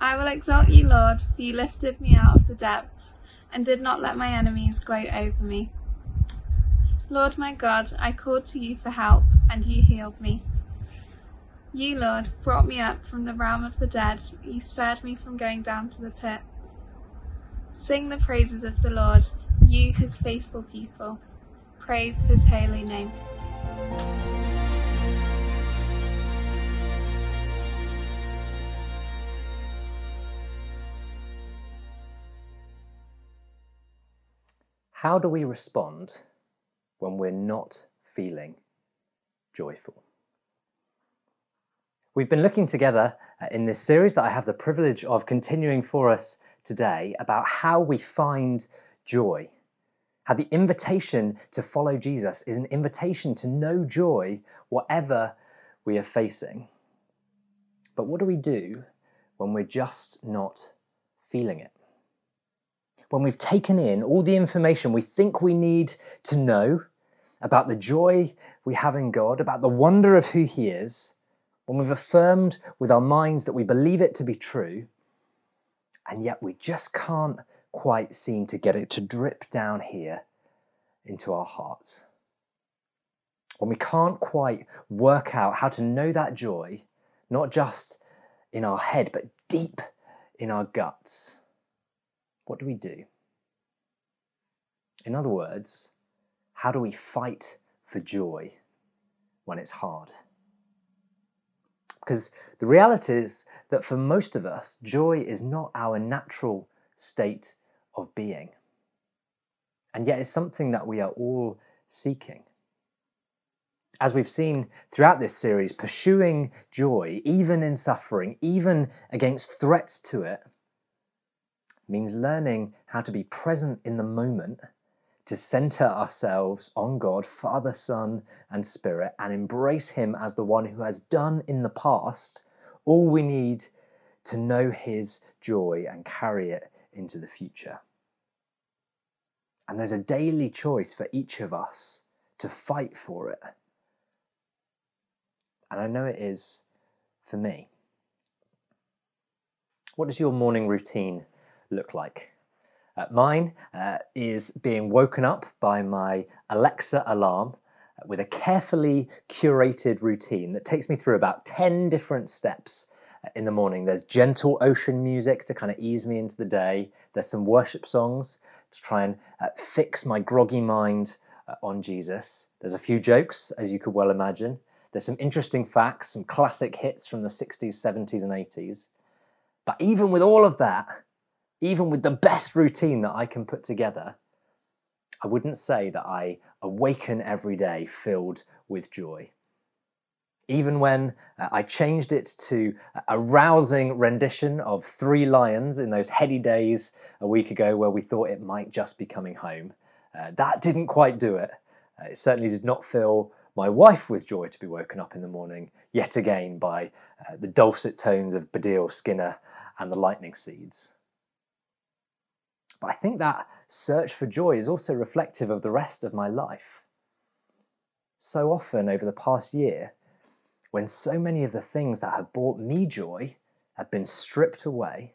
I will exalt you, Lord, for you lifted me out of the depths and did not let my enemies gloat over me. Lord my God, I called to you for help, and you healed me. You, Lord, brought me up from the realm of the dead. You spared me from going down to the pit. Sing the praises of the Lord, you his faithful people. Praise his holy name. How do we respond when we're not feeling joyful? We've been looking together uh, in this series that I have the privilege of continuing for us today about how we find joy. How the invitation to follow Jesus is an invitation to know joy whatever we are facing. But what do we do when we're just not feeling it? When we've taken in all the information we think we need to know about the joy we have in God, about the wonder of who He is, when we've affirmed with our minds that we believe it to be true, and yet we just can't quite seem to get it to drip down here into our hearts. When we can't quite work out how to know that joy, not just in our head, but deep in our guts what do we do? In other words, how do we fight for joy when it's hard? Because the reality is that for most of us, joy is not our natural state of being. And yet it's something that we are all seeking. As we've seen throughout this series, pursuing joy, even in suffering, even against threats to it, means learning how to be present in the moment, to center ourselves on God, Father, Son, and Spirit, and embrace Him as the one who has done in the past all we need to know His joy and carry it into the future. And there's a daily choice for each of us to fight for it. And I know it is for me. What does your morning routine look like. Uh, mine uh, is being woken up by my Alexa alarm with a carefully curated routine that takes me through about 10 different steps uh, in the morning. There's gentle ocean music to kind of ease me into the day, there's some worship songs to try and uh, fix my groggy mind uh, on Jesus. There's a few jokes, as you could well imagine. There's some interesting facts, some classic hits from the 60s, 70s, and 80s. But even with all of that, even with the best routine that I can put together, I wouldn't say that I awaken every day filled with joy. Even when uh, I changed it to a rousing rendition of Three Lions in those heady days a week ago where we thought it might just be coming home, uh, that didn't quite do it. Uh, it certainly did not fill my wife with joy to be woken up in the morning yet again by uh, the dulcet tones of Baddiel Skinner and the lightning seeds. But I think that search for joy is also reflective of the rest of my life. So often over the past year, when so many of the things that have brought me joy have been stripped away,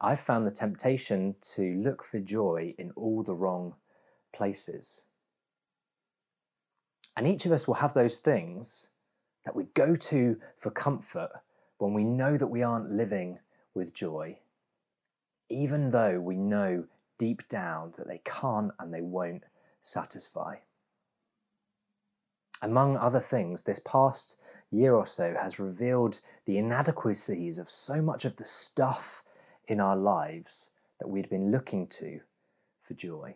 I've found the temptation to look for joy in all the wrong places. And each of us will have those things that we go to for comfort when we know that we aren't living with joy even though we know deep down that they can't and they won't satisfy. Among other things, this past year or so has revealed the inadequacies of so much of the stuff in our lives that we'd been looking to for joy.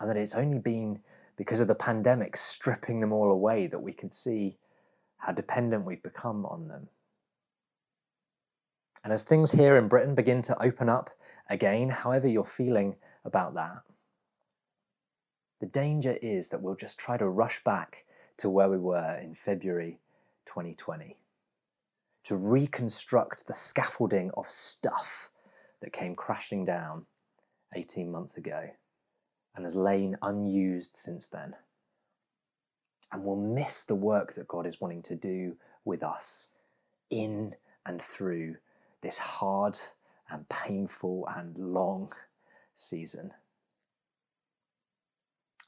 And that it's only been because of the pandemic stripping them all away that we can see how dependent we've become on them. And as things here in Britain begin to open up again, however you're feeling about that, the danger is that we'll just try to rush back to where we were in February 2020 to reconstruct the scaffolding of stuff that came crashing down 18 months ago and has lain unused since then. And we'll miss the work that God is wanting to do with us in and through this hard and painful and long season.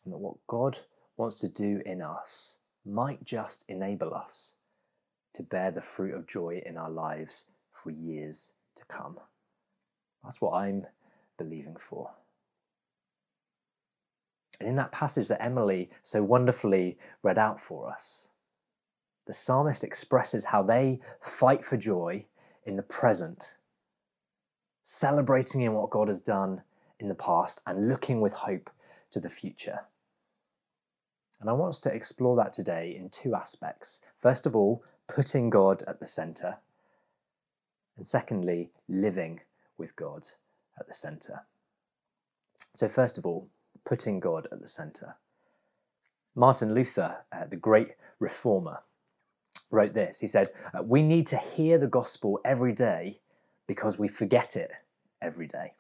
And that what God wants to do in us might just enable us to bear the fruit of joy in our lives for years to come. That's what I'm believing for. And in that passage that Emily so wonderfully read out for us, the psalmist expresses how they fight for joy in the present, celebrating in what God has done in the past and looking with hope to the future. And I want us to explore that today in two aspects. First of all, putting God at the center. And secondly, living with God at the center. So, first of all, putting God at the center. Martin Luther, uh, the great reformer, wrote this. He said, uh, We need to hear the gospel every day because we forget it every day.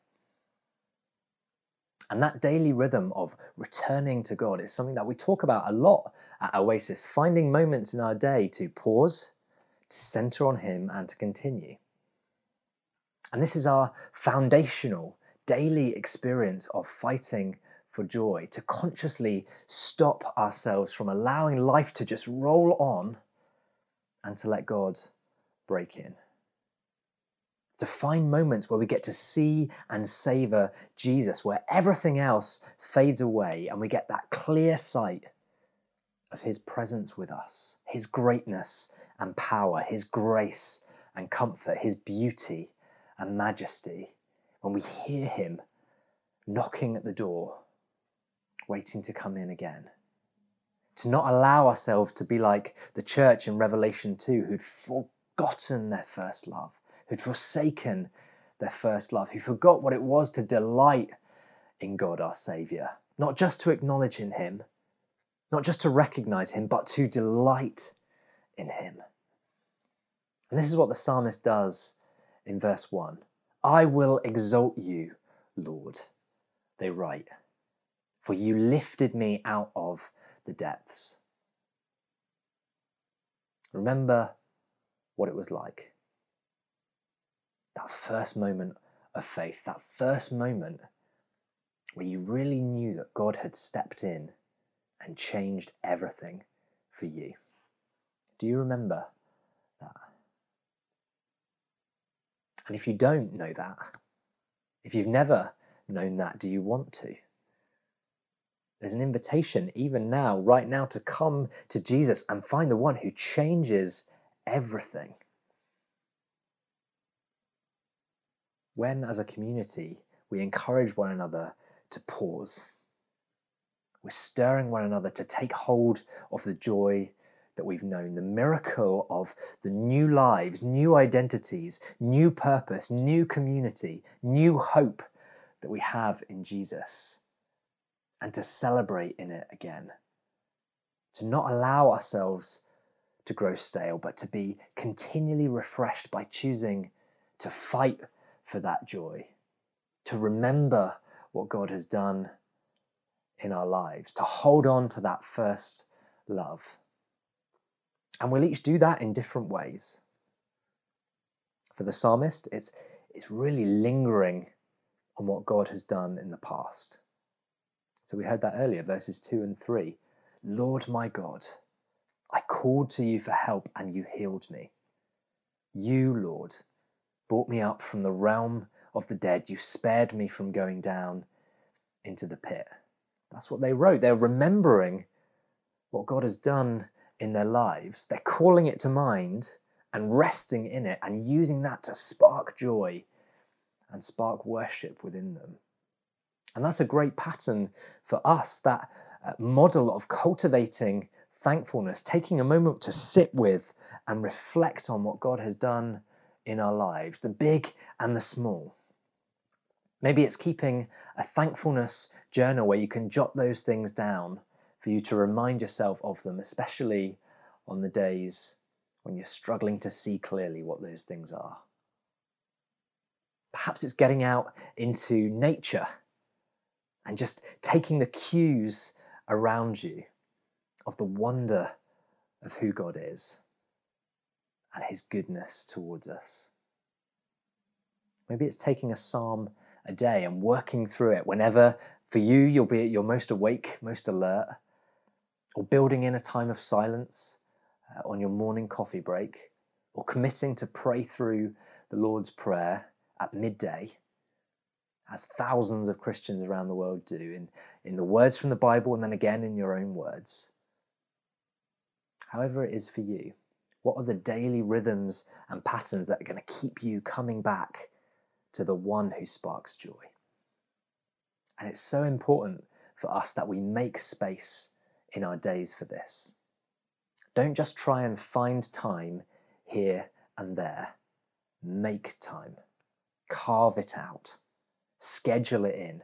And that daily rhythm of returning to God is something that we talk about a lot at Oasis, finding moments in our day to pause, to center on Him, and to continue. And this is our foundational daily experience of fighting for joy, to consciously stop ourselves from allowing life to just roll on and to let God break in. To find moments where we get to see and savor Jesus, where everything else fades away and we get that clear sight of his presence with us, his greatness and power, his grace and comfort, his beauty and majesty. When we hear him knocking at the door, waiting to come in again to not allow ourselves to be like the church in Revelation 2 who'd forgotten their first love, who'd forsaken their first love, who forgot what it was to delight in God our Saviour, not just to acknowledge in Him, not just to recognize Him, but to delight in Him. And this is what the psalmist does in verse 1 I will exalt you, Lord, they write, for you lifted me out of the depths. Remember what it was like. That first moment of faith, that first moment where you really knew that God had stepped in and changed everything for you. Do you remember that? And if you don't know that, if you've never known that, do you want to? There's an invitation, even now, right now, to come to Jesus and find the one who changes everything. When, as a community, we encourage one another to pause, we're stirring one another to take hold of the joy that we've known, the miracle of the new lives, new identities, new purpose, new community, new hope that we have in Jesus and to celebrate in it again. To not allow ourselves to grow stale, but to be continually refreshed by choosing to fight for that joy, to remember what God has done in our lives, to hold on to that first love. And we'll each do that in different ways. For the psalmist, it's, it's really lingering on what God has done in the past. So we heard that earlier, verses 2 and 3. Lord my God, I called to you for help and you healed me. You, Lord, brought me up from the realm of the dead. You spared me from going down into the pit. That's what they wrote. They're remembering what God has done in their lives. They're calling it to mind and resting in it and using that to spark joy and spark worship within them. And that's a great pattern for us, that uh, model of cultivating thankfulness, taking a moment to sit with and reflect on what God has done in our lives, the big and the small. Maybe it's keeping a thankfulness journal where you can jot those things down for you to remind yourself of them, especially on the days when you're struggling to see clearly what those things are. Perhaps it's getting out into nature and just taking the cues around you of the wonder of who God is and his goodness towards us. Maybe it's taking a psalm a day and working through it whenever for you you'll be at your most awake, most alert, or building in a time of silence uh, on your morning coffee break, or committing to pray through the Lord's Prayer at midday, as thousands of Christians around the world do, in, in the words from the Bible and then again in your own words. However, it is for you, what are the daily rhythms and patterns that are going to keep you coming back to the one who sparks joy? And it's so important for us that we make space in our days for this. Don't just try and find time here and there. Make time. Carve it out. Schedule it in.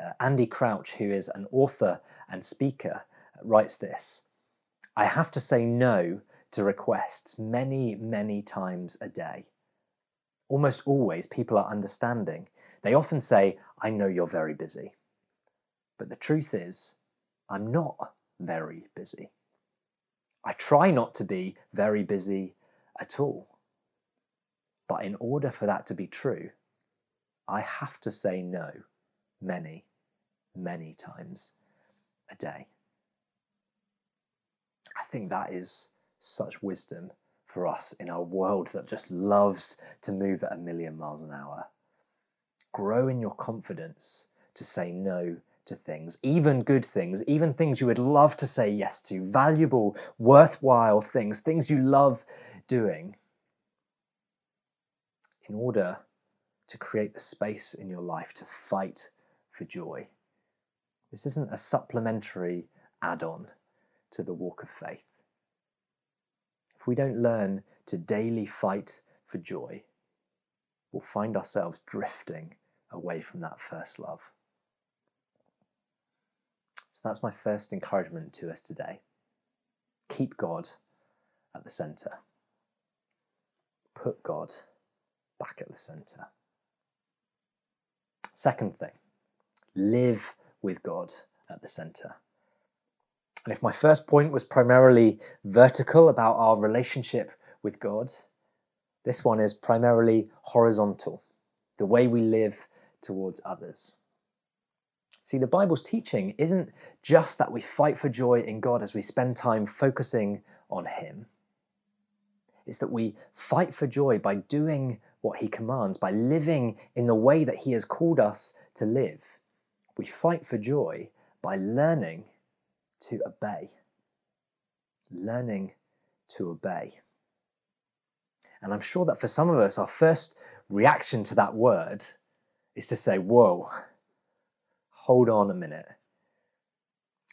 Uh, Andy Crouch, who is an author and speaker, writes this I have to say no to requests many, many times a day. Almost always, people are understanding. They often say, I know you're very busy. But the truth is, I'm not very busy. I try not to be very busy at all. But in order for that to be true, I have to say no many, many times a day. I think that is such wisdom for us in our world that just loves to move at a million miles an hour. Grow in your confidence to say no to things, even good things, even things you would love to say yes to, valuable, worthwhile things, things you love doing, in order to create the space in your life to fight for joy. This isn't a supplementary add on to the walk of faith. If we don't learn to daily fight for joy, we'll find ourselves drifting away from that first love. So that's my first encouragement to us today. Keep God at the centre. Put God back at the centre. Second thing, live with God at the centre. And if my first point was primarily vertical about our relationship with God, this one is primarily horizontal, the way we live towards others. See, the Bible's teaching isn't just that we fight for joy in God as we spend time focusing on Him. It's that we fight for joy by doing what He commands, by living in the way that He has called us to live. We fight for joy by learning to obey. Learning to obey. And I'm sure that for some of us, our first reaction to that word is to say, Whoa, hold on a minute.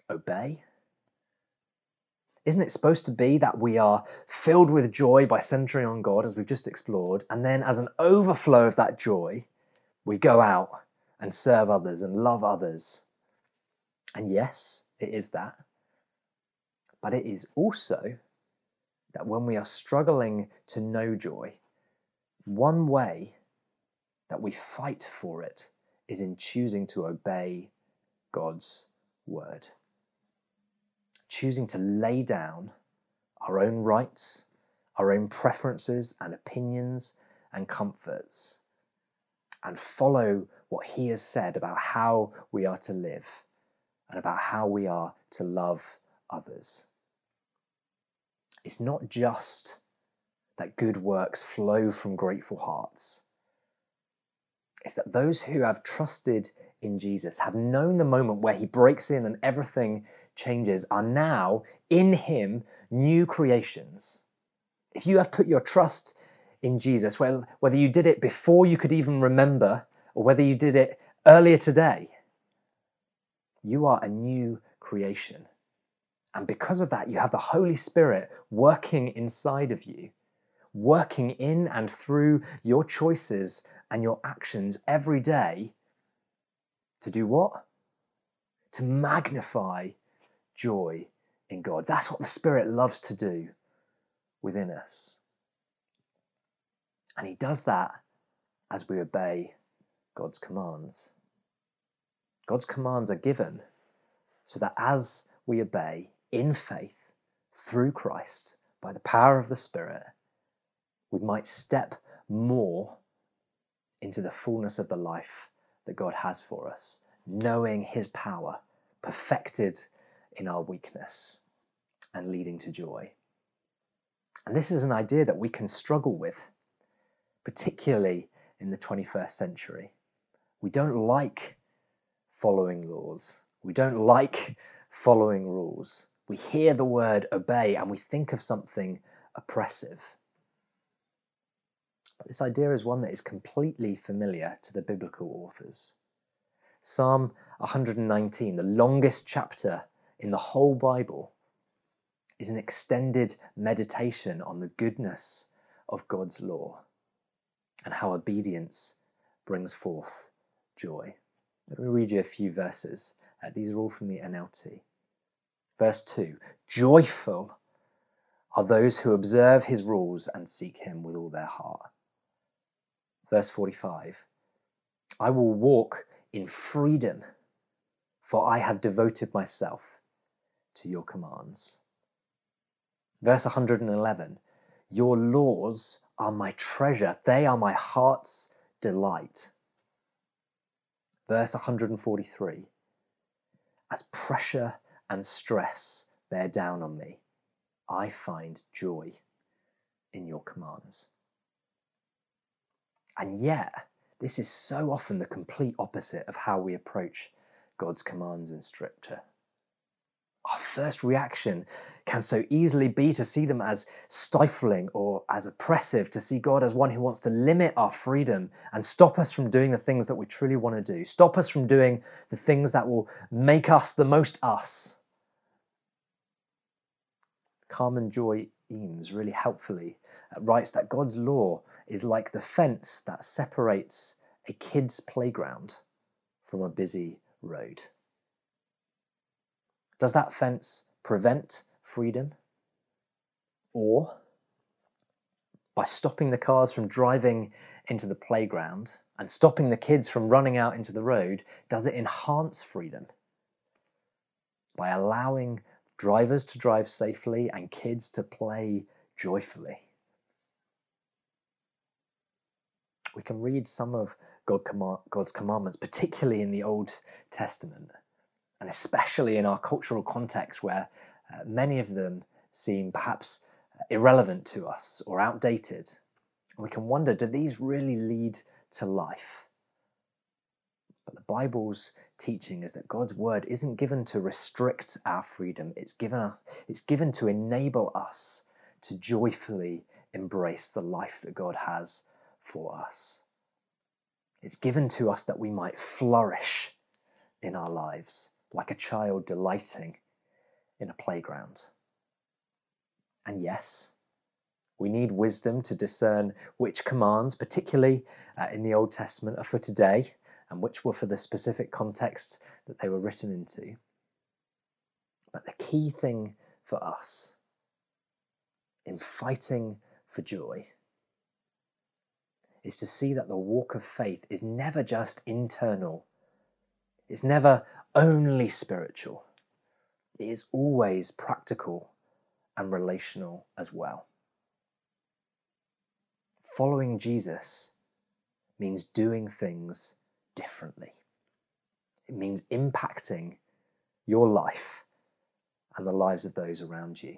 Obey? Isn't it supposed to be that we are filled with joy by centering on God, as we've just explored, and then as an overflow of that joy, we go out and serve others and love others? And yes, it is that. But it is also that when we are struggling to know joy, one way that we fight for it is in choosing to obey God's word. Choosing to lay down our own rights, our own preferences and opinions and comforts, and follow what He has said about how we are to live and about how we are to love others. It's not just that good works flow from grateful hearts it's that those who have trusted in Jesus, have known the moment where he breaks in and everything changes, are now in him new creations. If you have put your trust in Jesus, whether you did it before you could even remember or whether you did it earlier today, you are a new creation. And because of that, you have the Holy Spirit working inside of you, working in and through your choices and your actions every day to do what? To magnify joy in God. That's what the Spirit loves to do within us. And He does that as we obey God's commands. God's commands are given so that as we obey in faith through Christ by the power of the Spirit, we might step more into the fullness of the life that God has for us, knowing His power perfected in our weakness and leading to joy. And this is an idea that we can struggle with, particularly in the 21st century. We don't like following laws, we don't like following rules. We hear the word obey and we think of something oppressive. But this idea is one that is completely familiar to the biblical authors. Psalm 119, the longest chapter in the whole Bible, is an extended meditation on the goodness of God's law and how obedience brings forth joy. Let me read you a few verses. Uh, these are all from the NLT. Verse 2 Joyful are those who observe his rules and seek him with all their heart. Verse 45 I will walk in freedom, for I have devoted myself to your commands. Verse 111 Your laws are my treasure, they are my heart's delight. Verse 143 As pressure and stress bear down on me, I find joy in your commands. And yet, this is so often the complete opposite of how we approach God's commands in Scripture. Our first reaction can so easily be to see them as stifling or as oppressive, to see God as one who wants to limit our freedom and stop us from doing the things that we truly want to do, stop us from doing the things that will make us the most us. Calm and Joy Eames really helpfully uh, writes that God's law is like the fence that separates a kid's playground from a busy road. Does that fence prevent freedom? Or, by stopping the cars from driving into the playground and stopping the kids from running out into the road, does it enhance freedom? By allowing drivers to drive safely and kids to play joyfully. We can read some of God God's commandments, particularly in the Old Testament, and especially in our cultural context where uh, many of them seem perhaps irrelevant to us or outdated. And we can wonder do these really lead to life? But the Bible's teaching is that God's word isn't given to restrict our freedom. It's given us it's given to enable us to joyfully embrace the life that God has for us. It's given to us that we might flourish in our lives like a child delighting in a playground. And yes, we need wisdom to discern which commands, particularly uh, in the Old Testament, are for today and which were for the specific context that they were written into. But the key thing for us in fighting for joy is to see that the walk of faith is never just internal, it's never only spiritual, it is always practical and relational as well. Following Jesus means doing things differently. It means impacting your life and the lives of those around you.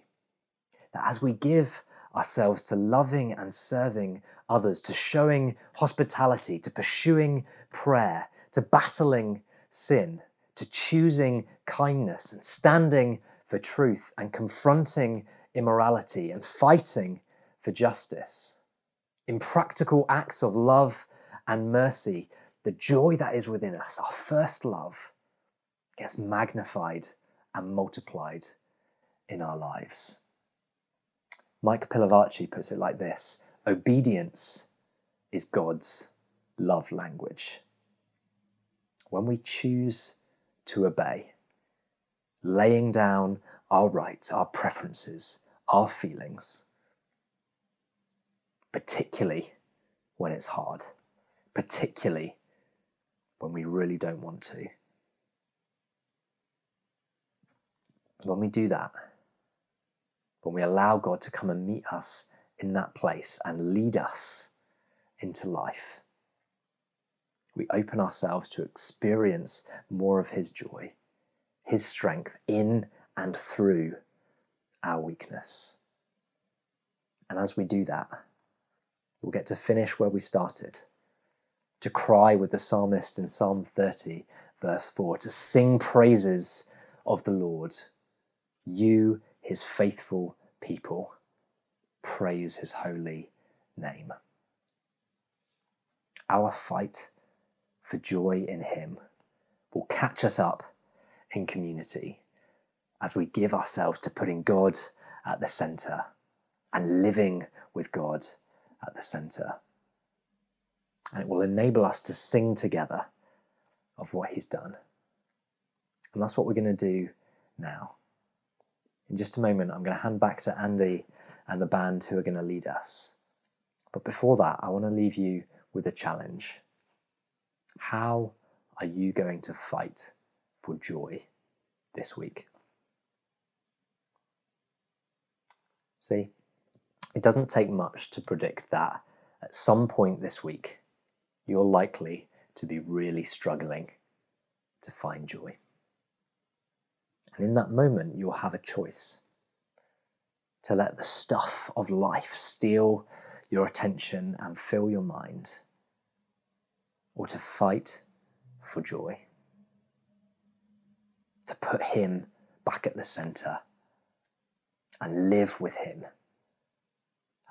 That as we give ourselves to loving and serving others, to showing hospitality, to pursuing prayer, to battling sin, to choosing kindness and standing for truth and confronting immorality and fighting for justice. In practical acts of love and mercy, the joy that is within us, our first love, gets magnified and multiplied in our lives. Mike Pilavachi puts it like this obedience is God's love language. When we choose to obey, laying down our rights, our preferences, our feelings, particularly when it's hard, particularly when we really don't want to. When we do that, when we allow God to come and meet us in that place and lead us into life. We open ourselves to experience more of His joy, His strength in and through our weakness. And as we do that, we'll get to finish where we started to cry with the psalmist in Psalm 30, verse 4, to sing praises of the Lord. You, his faithful people, praise his holy name. Our fight for joy in him will catch us up in community as we give ourselves to putting God at the center and living with God at the center. And it will enable us to sing together of what He's done. And that's what we're going to do now. In just a moment, I'm going to hand back to Andy and the band who are going to lead us. But before that, I want to leave you with a challenge. How are you going to fight for joy this week? See, it doesn't take much to predict that at some point this week, you're likely to be really struggling to find joy. And in that moment, you'll have a choice to let the stuff of life steal your attention and fill your mind, or to fight for joy, to put Him back at the center and live with Him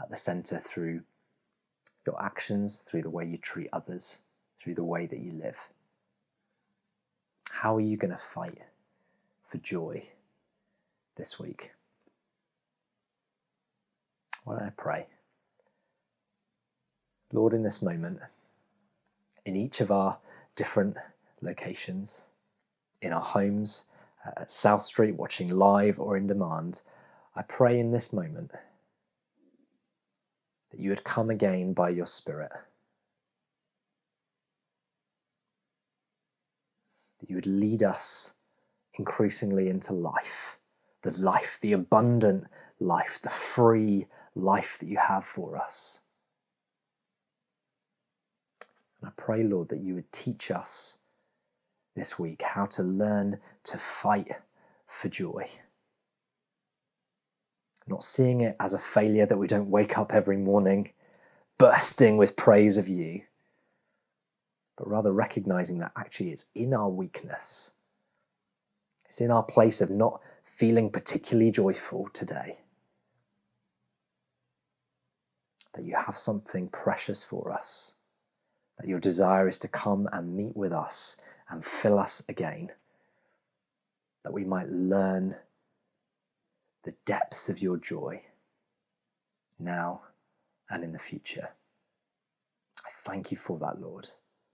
at the center through your actions, through the way you treat others, through the way that you live. How are you going to fight for joy this week? Why don't I pray? Lord, in this moment, in each of our different locations, in our homes, at South Street, watching live or in demand, I pray in this moment that you would come again by your Spirit. That you would lead us increasingly into life, the life, the abundant life, the free life that you have for us. And I pray, Lord, that you would teach us this week how to learn to fight for joy not seeing it as a failure that we don't wake up every morning bursting with praise of you, but rather recognizing that actually it's in our weakness. It's in our place of not feeling particularly joyful today that you have something precious for us, that your desire is to come and meet with us and fill us again, that we might learn the depths of your joy now and in the future. I thank you for that, Lord.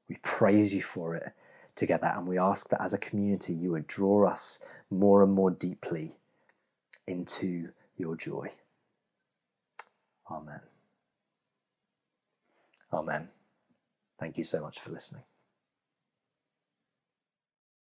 We praise you for it together, and we ask that as a community you would draw us more and more deeply into your joy. Amen. Amen. Thank you so much for listening.